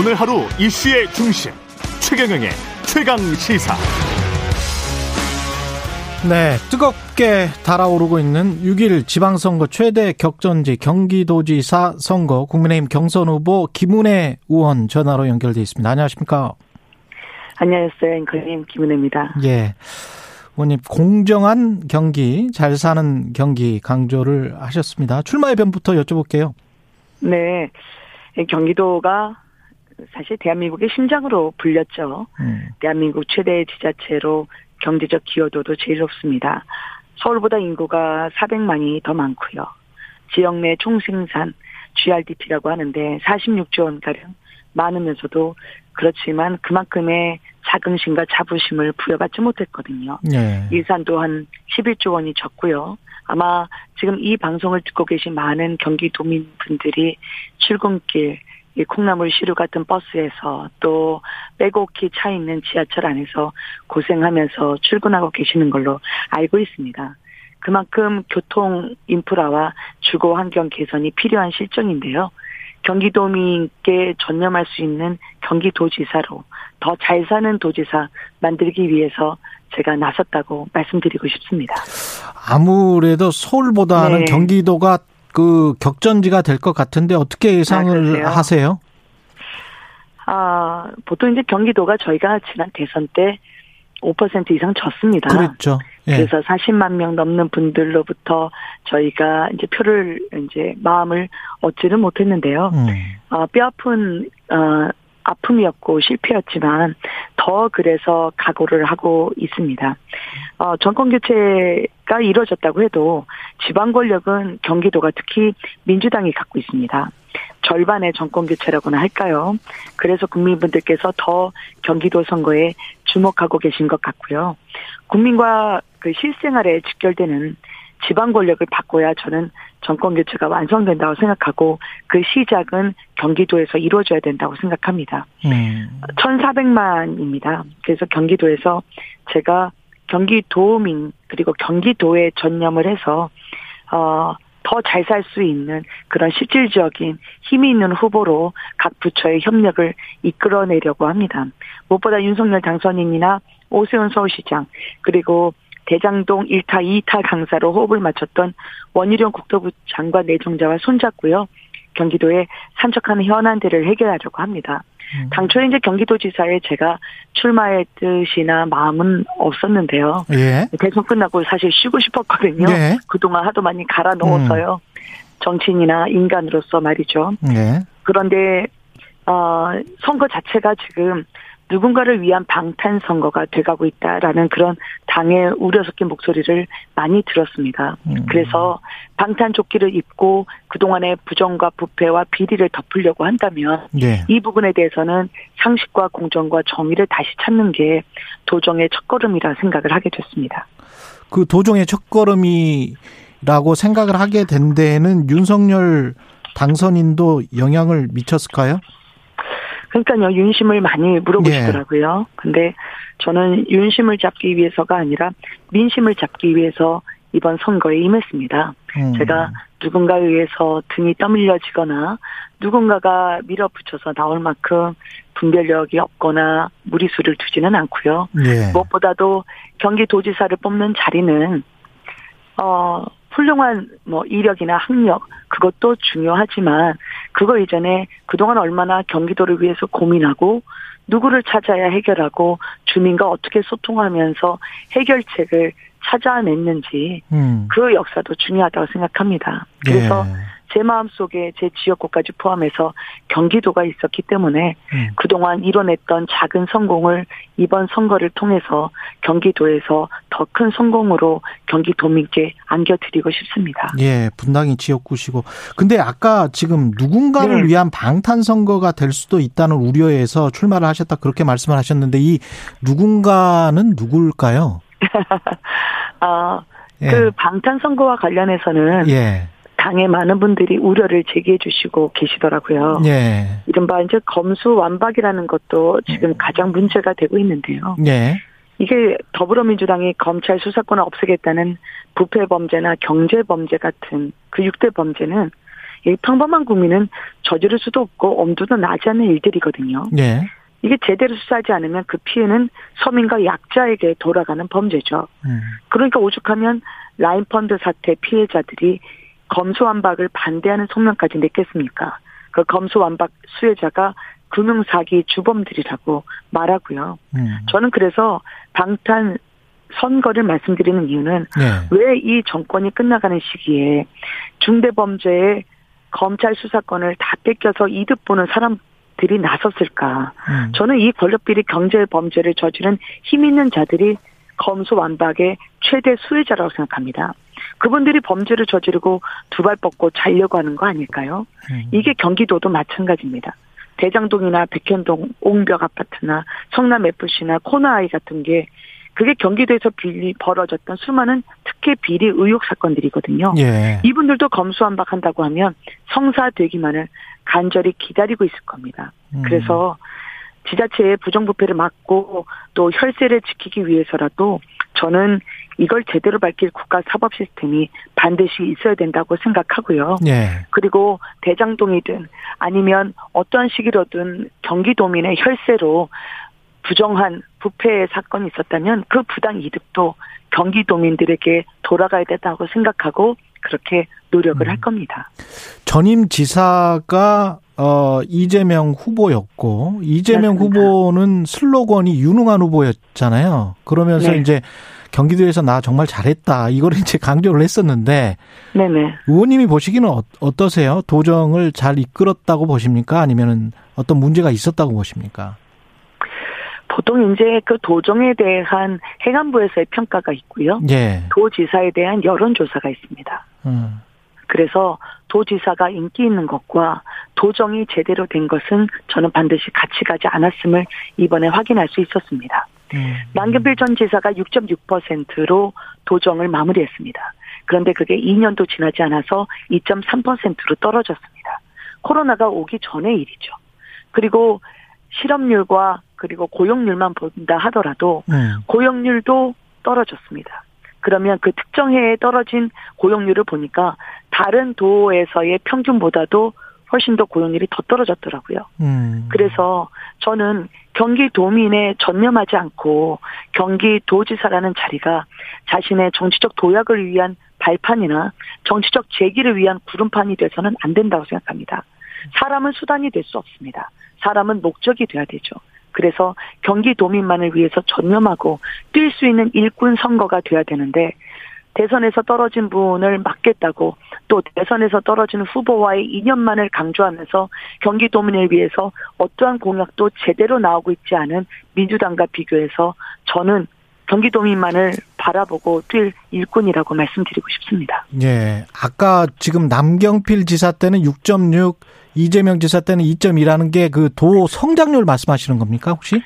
오늘 하루 이슈의 중심 최경영의 최강 시사. 네, 뜨겁게 달아오르고 있는 6일 지방선거 최대 격전지 경기도지사 선거 국민의힘 경선 후보 김은혜 의원 전화로 연결돼 있습니다. 안녕하십니까? 안녕하세요. 앵커님 김은혜입니다. 예. 의원님 공정한 경기, 잘 사는 경기 강조를 하셨습니다. 출마의 변부터 여쭤볼게요. 네. 경기도가 사실 대한민국의 심장으로 불렸죠. 음. 대한민국 최대 지자체로 경제적 기여도도 제일 높습니다. 서울보다 인구가 400만이 더 많고요. 지역 내 총생산 GRDP라고 하는데 46조 원가량 많으면서도 그렇지만 그만큼의 자긍심과 자부심을 부여받지 못했거든요. 네. 예산도 한 11조 원이 적고요. 아마 지금 이 방송을 듣고 계신 많은 경기도민분들이 출근길 이 콩나물 시루 같은 버스에서 또 빼곡히 차 있는 지하철 안에서 고생하면서 출근하고 계시는 걸로 알고 있습니다. 그만큼 교통 인프라와 주거 환경 개선이 필요한 실정인데요. 경기도민께 전념할 수 있는 경기도지사로 더 잘 사는 도지사 만들기 위해서 제가 나섰다고 말씀드리고 싶습니다. 아무래도 서울보다는 네. 경기도가 그 격전지가 될 것 같은데 어떻게 예상을 아, 하세요? 아, 보통 이제 경기도가 저희가 지난 대선 때 5% 이상 졌습니다. 그렇죠. 예. 그래서 40만 명 넘는 분들로부터 저희가 이제 표를 이제 마음을 얻지는 못했는데요. 음. 어, 뼈아픈 어, 아픔이었고 실패였지만 더 그래서 각오를 하고 있습니다. 어, 정권 교체 가 이루어졌다고 해도 지방 권력은 경기도가 특히 민주당이 갖고 있습니다. 절반의 정권 교체라고나 할까요? 그래서 국민분들께서 더 경기도 선거에 주목하고 계신 것 같고요. 국민과 그 실생활에 직결되는 지방 권력을 바꿔야 저는 정권 교체가 완성된다고 생각하고 그 시작은 경기도에서 이루어져야 된다고 생각합니다. 음. 1,400만입니다. 그래서 경기도에서 제가 경기도민 그리고 경기도에 전념을 해서 어 더 잘 살 수 있는 그런 실질적인 힘이 있는 후보로 각 부처의 협력을 이끌어내려고 합니다. 무엇보다 윤석열 당선인이나 오세훈 서울시장 그리고 대장동 1타, 2타 강사로 호흡을 맞췄던 원희룡 국토부 장관 내정자와 손잡고요. 경기도에 산적하는 현안들을 해결하려고 합니다. 음. 당초에 이제 경기도지사에 제가 출마의 뜻이나 마음은 없었는데요. 예. 대선 끝나고 사실 쉬고 싶었거든요. 예. 그동안 하도 많이 갈아 넣어서요. 음. 정치인이나 인간으로서 말이죠. 예. 그런데 어 선거 자체가 지금 누군가를 위한 방탄 선거가 돼가고 있다라는 그런 당의 우려 섞인 목소리를 많이 들었습니다. 음. 그래서 방탄 조끼를 입고 그동안의 부정과 부패와 비리를 덮으려고 한다면 네. 이 부분에 대해서는 상식과 공정과 정의를 다시 찾는 게 도정의 첫걸음이라 생각을 하게 됐습니다. 그 도정의 첫걸음이라고 생각을 하게 된 데에는 윤석열 당선인도 영향을 미쳤을까요? 그러니까요, 윤심을 많이 물어보시더라고요. 예. 근데 저는 윤심을 잡기 위해서가 아니라 민심을 잡기 위해서 이번 선거에 임했습니다. 음. 제가 누군가에 의해서 등이 떠밀려지거나 누군가가 밀어붙여서 나올 만큼 분별력이 없거나 무리수를 두지는 않고요. 예. 무엇보다도 경기도지사를 뽑는 자리는 어 훌륭한 뭐 이력이나 학력 그것도 중요하지만 그거 이전에 그동안 얼마나 경기도를 위해서 고민하고 누구를 찾아야 해결하고 주민과 어떻게 소통하면서 해결책을 찾아냈는지 음. 그 역사도 중요하다고 생각합니다. 그래서 예. 제 마음속에 제 지역구까지 포함해서 경기도가 있었기 때문에 음. 그동안 이뤄냈던 작은 성공을 이번 선거를 통해서 경기도에서 더 큰 성공으로 경기도민께 안겨드리고 싶습니다. 예, 분당이 지역구시고. 근데 아까 지금 누군가를 네. 위한 방탄 선거가 될 수도 있다는 우려에서 출마를 하셨다 그렇게 말씀을 하셨는데 이 누군가는 누굴까요? 아, 예. 그 방탄 선거와 관련해서는 예. 당에 많은 분들이 우려를 제기해 주시고 계시더라고요. 예. 이른바 이제 검수 완박이라는 것도 지금 예. 가장 문제가 되고 있는데요. 예. 이게 더불어민주당이 검찰 수사권을 없애겠다는 부패 범죄나 경제 범죄 같은 그 6대 범죄는 평범한 국민은 저지를 수도 없고 엄두도 나지 않는 일들이거든요. 네. 이게 제대로 수사하지 않으면 그 피해는 서민과 약자에게 돌아가는 범죄죠. 음. 그러니까 오죽하면 라인펀드 사태 피해자들이 검수완박을 반대하는 성명까지 냈겠습니까? 그 검수완박 수혜자가 금융사기 주범들이라고 말하고요. 음. 저는 그래서 방탄 선거를 말씀드리는 이유는 네. 왜이 정권이 끝나가는 시기에 중대범죄의 검찰 수사권을 다 뺏겨서 이득 보는 사람들이 나섰을까? 음. 저는 이 권력비리 경제 범죄를 저지른 힘 있는 자들이 검수 완박의 최대 수혜자라고 생각합니다. 그분들이 범죄를 저지르고 두 발 뻗고 자려고 하는 거 아닐까요? 음. 이게 경기도도 마찬가지입니다. 대장동이나 백현동, 옹벽 아파트나 성남 FC나 코나아이 같은 게 그게 경기도에서 비리 벌어졌던 수많은 특혜 비리 의혹 사건들이거든요. 예. 이분들도 검수완박한다고 하면 성사되기만을 간절히 기다리고 있을 겁니다. 음. 그래서 지자체의 부정부패를 막고 또 혈세를 지키기 위해서라도 저는 이걸 제대로 밝힐 국가 사법 시스템이 반드시 있어야 된다고 생각하고요. 예. 그리고 대장동이든 아니면 어떠한 시기로든 경기도민의 혈세로 부정한 부패 사건이 있었다면 그 부당 이득도 경기도민들에게 돌아가야 된다고 생각하고 그렇게 노력을 음. 할 겁니다. 전임 지사가 어 이재명 후보였고 이재명 맞습니다. 후보는 슬로건이 유능한 후보였잖아요. 그러면서 네. 이제 경기도에서 나 정말 잘했다 이걸 이제 강조를 했었는데 네네. 의원님이 보시기는 어, 어떠세요? 도정을 잘 이끌었다고 보십니까? 아니면은 어떤 문제가 있었다고 보십니까? 보통 이제 그 도정에 대한 행안부에서의 평가가 있고요. 예. 도지사에 대한 여론조사가 있습니다. 음. 그래서 도지사가 인기 있는 것과 도정이 제대로 된 것은 저는 반드시 같이 가지 않았음을 이번에 확인할 수 있었습니다. 음. 남경필 전 지사가 6.6%로 도정을 마무리했습니다. 그런데 그게 2년도 지나지 않아서 2.3%로 떨어졌습니다. 코로나가 오기 전의 일이죠. 그리고 실업률과 그리고 고용률만 본다 하더라도 음. 고용률도 떨어졌습니다. 그러면 그 특정 해에 떨어진 고용률을 보니까 다른 도에서의 평균보다도 훨씬 더 고용률이 더 떨어졌더라고요. 음. 그래서 저는 경기도민에 전념하지 않고 경기도지사라는 자리가 자신의 정치적 도약을 위한 발판이나 정치적 재기를 위한 구름판이 돼서는 안 된다고 생각합니다. 사람은 수단이 될 수 없습니다. 사람은 목적이 돼야 되죠. 그래서 경기도민만을 위해서 전념하고 뛸 수 있는 일꾼 선거가 돼야 되는데 대선에서 떨어진 분을 막겠다고 또 대선에서 떨어지는 후보와의 인연만을 강조하면서 경기도민을 위해서 어떠한 공약도 제대로 나오고 있지 않은 민주당과 비교해서 저는 경기도민만을 바라보고 뛸 일꾼이라고 말씀드리고 싶습니다. 예. 아까 지금 남경필 지사 때는 6.6 이재명 지사 때는 2.2라는 게 그 도 성장률 말씀하시는 겁니까 혹시?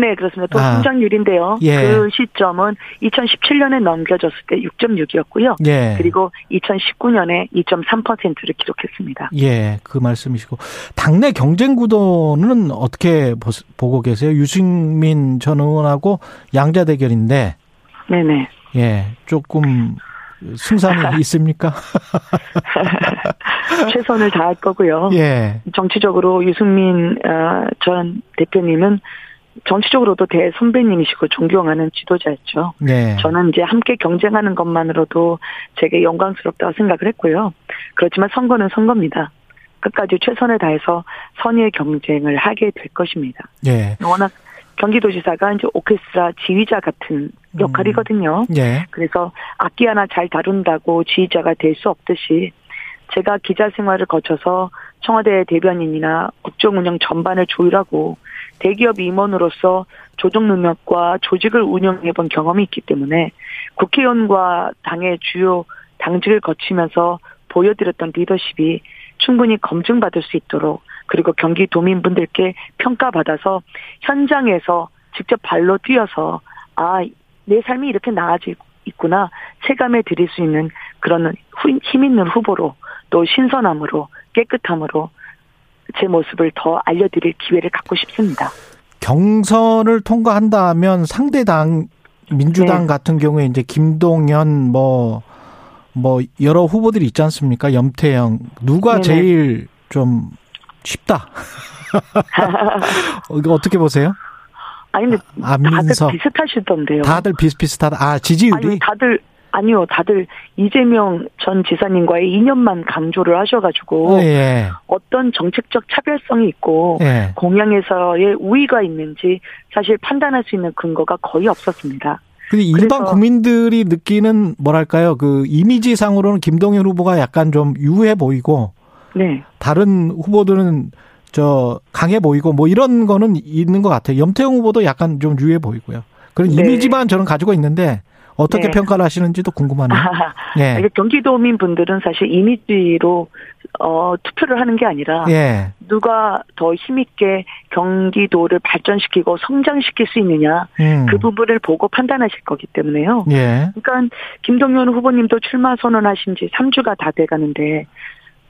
네, 그렇습니다. 도 아. 성장률인데요. 예. 그 시점은 2017년에 넘겨졌을 때 6.6이었고요. 예. 그리고 2019년에 2.3%를 기록했습니다. 예, 그 말씀이시고 당내 경쟁 구도는 어떻게 보고 계세요? 유승민 전 의원하고 양자 대결인데. 네 네. 예, 조금 승산이 있습니까? 최선을 다할 거고요. 예. 정치적으로 유승민 어, 전 대표님은 정치적으로도 대 선배님이시고 존경하는 지도자였죠. 네. 저는 이제 함께 경쟁하는 것만으로도 제게 영광스럽다고 생각을 했고요. 그렇지만 선거는 선거입니다. 끝까지 최선을 다해서 선의의 경쟁을 하게 될 것입니다. 네. 워낙 경기도지사가 이제 오케스트라 지휘자 같은 역할이거든요. 음. 예. 그래서 악기 하나 잘 다룬다고 지휘자가 될 수 없듯이 제가 기자 생활을 거쳐서 청와대 대변인이나 국정 운영 전반을 조율하고 대기업 임원으로서 조정 능력과 조직을 운영해 본 경험이 있기 때문에 국회의원과 당의 주요 당직을 거치면서 보여드렸던 리더십이 충분히 검증받을 수 있도록 그리고 경기도민분들께 평가받아서 현장에서 직접 발로 뛰어서 아, 내 삶이 이렇게 나아지고 있구나 체감해 드릴 수 있는 그런 힘 있는 후보로 또 신선함으로 깨끗함으로 제 모습을 더 알려드릴 기회를 갖고 싶습니다. 경선을 통과한다면 상대당 민주당 네. 같은 경우에 이제 김동연 뭐뭐 여러 후보들이 있지 않습니까? 염태영 누가 네네. 제일 좀 쉽다. 이거 어떻게 보세요? 아니 근데 안민석. 다들 비슷하시던데요. 다들 비슷비슷하다. 아 지지율이 아니, 다들 아니요, 다들 이재명 전 지사님과의 인연만 강조를 하셔가지고 어, 예. 어떤 정책적 차별성이 있고 예. 공약에서의 우위가 있는지 사실 판단할 수 있는 근거가 거의 없었습니다. 근데 일반 국민들이 느끼는 뭐랄까요 그 이미지상으로는 김동연 후보가 약간 좀 유해 보이고 네. 다른 후보들은 저 강해 보이고 뭐 이런 거는 있는 것 같아요. 염태영 후보도 약간 좀 유해 보이고요. 그런 네. 이미지만 저는 가지고 있는데 어떻게 네. 평가를 하시는지도 궁금하네요. 네. 경기도민 분들은 사실 이미지로 어, 투표를 하는 게 아니라 예. 누가 더 힘있게 경기도를 발전시키고 성장시킬 수 있느냐 음. 그 부분을 보고 판단하실 거기 때문에요. 예. 그러니까 김동연 후보님도 출마 선언하신 지 3주가 다 돼가는데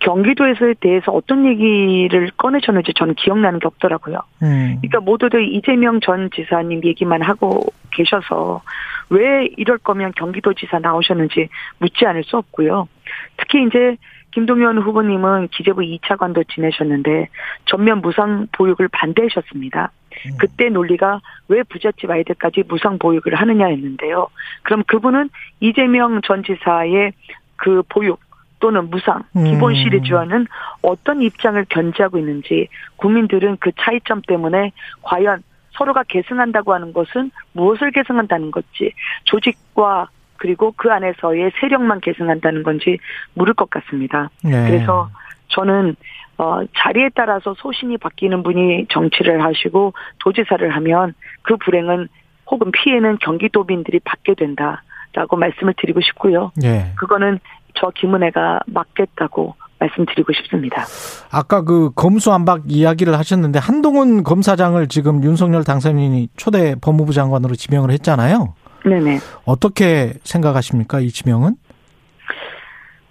경기도에서에 대해서 어떤 얘기를 꺼내셨는지 저는 기억나는 게 없더라고요. 음. 그러니까 모두들 이재명 전 지사님 얘기만 하고 계셔서 왜 이럴 거면 경기도지사 나오셨는지 묻지 않을 수 없고요. 특히 이제 김동연 후보님은 기재부 2차관도 지내셨는데 전면 무상 보육을 반대하셨습니다. 음. 그때 논리가 왜 부잣집 아이들까지 무상 보육을 하느냐였는데요. 그럼 그분은 이재명 전 지사의 그 보육 또는 무상, 기본 시리즈와는 어떤 입장을 견지하고 있는지 국민들은 그 차이점 때문에 과연 서로가 계승한다고 하는 것은 무엇을 계승한다는 건지 조직과 그리고 그 안에서의 세력만 계승한다는 건지 물을 것 같습니다. 네. 그래서 저는 어, 자리에 따라서 소신이 바뀌는 분이 정치를 하시고 도지사를 하면 그 불행은 혹은 피해는 경기도민들이 받게 된다라고 말씀을 드리고 싶고요. 네. 그거는 저 김은혜가 맡겠다고 말씀드리고 싶습니다. 아까 그 검수안박 이야기를 하셨는데 한동훈 검사장을 지금 윤석열 당선인이 초대 법무부 장관으로 지명을 했잖아요. 네네. 어떻게 생각하십니까 이 지명은?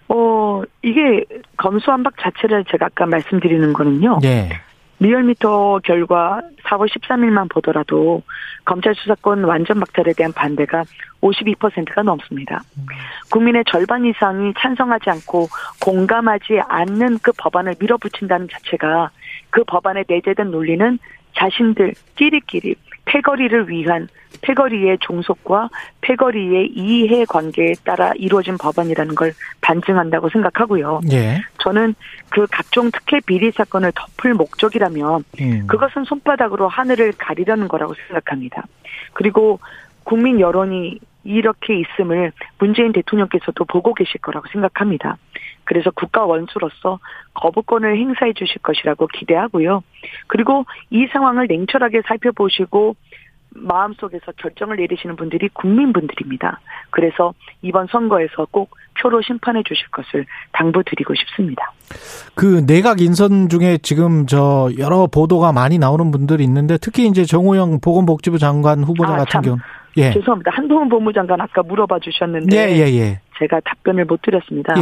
어 이게 검수안박 자체를 제가 아까 말씀드리는 거는요. 네. 리얼미터 결과 4월 13일만 보더라도 검찰 수사권 완전 박탈에 대한 반대가 52%가 넘습니다. 국민의 절반 이상이 찬성하지 않고 공감하지 않는 그 법안을 밀어붙인다는 자체가 그 법안에 내재된 논리는 자신들 끼리끼리 패거리를 위한 패거리의 종속과 패거리의 이해 관계에 따라 이루어진 법안이라는 걸 반증한다고 생각하고요. 예. 저는 그 각종 특혜 비리 사건을 덮을 목적이라면 음. 그것은 손바닥으로 하늘을 가리려는 거라고 생각합니다. 그리고 국민 여론이 이렇게 있음을 문재인 대통령께서도 보고 계실 거라고 생각합니다. 그래서 국가 원수로서 거부권을 행사해 주실 것이라고 기대하고요. 그리고 이 상황을 냉철하게 살펴보시고 마음속에서 결정을 내리시는 분들이 국민분들입니다. 그래서 이번 선거에서 꼭 표로 심판해 주실 것을 당부드리고 싶습니다. 그 내각 인선 중에 지금 저 여러 보도가 많이 나오는 분들이 있는데 특히 이제 정호영 보건복지부 장관 후보자 아, 같은 경우 예. 죄송합니다. 한동훈 법무장관 아까 물어봐 주셨는데 예, 예, 예. 제가 답변을 못 드렸습니다.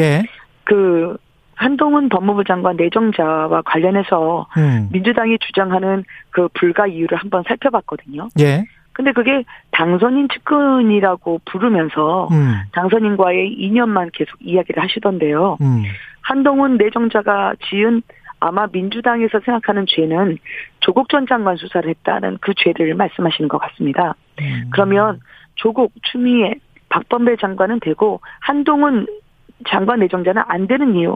예. 그 한동훈 법무부 장관 내정자와 관련해서 음. 민주당이 주장하는 그 불가 이유를 한번 살펴봤거든요. 예. 근데 그게 당선인 측근이라고 부르면서 음. 당선인과의 인연만 계속 이야기를 하시던데요. 음. 한동훈 내정자가 지은 아마 민주당에서 생각하는 죄는 조국 전 장관 수사를 했다는 그 죄를 말씀하시는 것 같습니다. 음. 그러면 조국, 추미애, 박범배 장관은 되고 한동훈 장관 내정자는 안 되는 이유,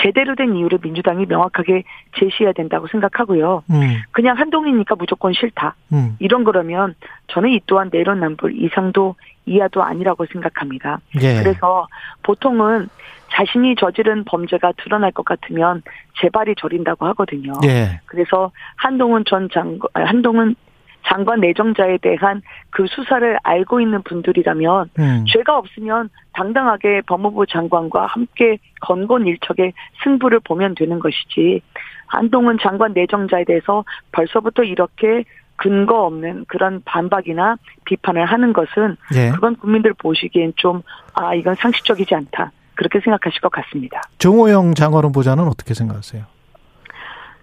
제대로 된 이유를 민주당이 명확하게 제시해야 된다고 생각하고요. 음. 그냥 한동이니까 무조건 싫다. 음. 이런 거라면 저는 이 또한 내로남불 이상도 이하도 아니라고 생각합니다. 예. 그래서 보통은 자신이 저지른 범죄가 드러날 것 같으면 재발이 저린다고 하거든요. 예. 그래서 한동훈 전 장관, 한동훈 장관 내정자에 대한 그 수사를 알고 있는 분들이라면 음. 죄가 없으면 당당하게 법무부 장관과 함께 건곤일척의 승부를 보면 되는 것이지 한동훈 장관 내정자에 대해서 벌써부터 이렇게 근거 없는 그런 반박이나 비판을 하는 것은 예. 그건 국민들 보시기엔 좀 아 이건 상식적이지 않다 그렇게 생각하실 것 같습니다. 정호영 장관 후보자는 어떻게 생각하세요?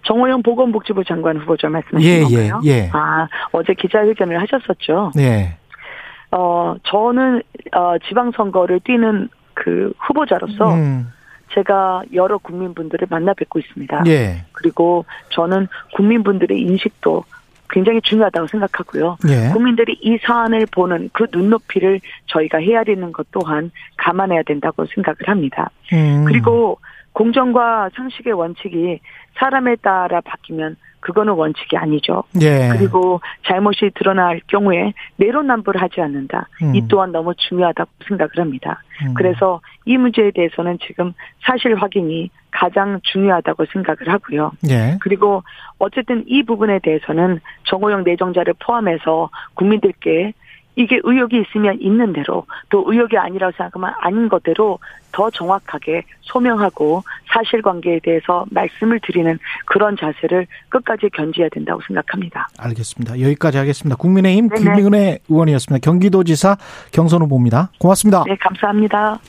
정호영 보건복지부 장관 후보자 말씀하신 예, 예 건가요? 예, 예. 아 어제 기자회견을 하셨었죠. 예. 어 저는 어 지방선거를 뛰는 그 후보자로서 음. 제가 여러 국민분들을 만나 뵙고 있습니다. 예. 그리고 저는 국민분들의 인식도 굉장히 중요하다고 생각하고요. 예. 국민들이 이 사안을 보는 그 눈높이를 저희가 헤아리는 것 또한 감안해야 된다고 생각을 합니다. 음. 그리고 공정과 상식의 원칙이 사람에 따라 바뀌면 그거는 원칙이 아니죠. 예. 그리고 잘못이 드러날 경우에 내로남불 하지 않는다. 음. 이 또한 너무 중요하다고 생각을 합니다. 음. 그래서 이 문제에 대해서는 지금 사실 확인이 가장 중요하다고 생각을 하고요. 예. 그리고 어쨌든 이 부분에 대해서는 정호영 내정자를 포함해서 국민들께 이게 의혹이 있으면 있는 대로 또 의혹이 아니라고 생각하면 아닌 것대로 더 정확하게 소명하고 사실관계에 대해서 말씀을 드리는 그런 자세를 끝까지 견지해야 된다고 생각합니다. 알겠습니다. 여기까지 하겠습니다. 국민의힘 네네. 김민혜 의원이었습니다. 경기도지사 경선 후보입니다. 고맙습니다. 네, 감사합니다.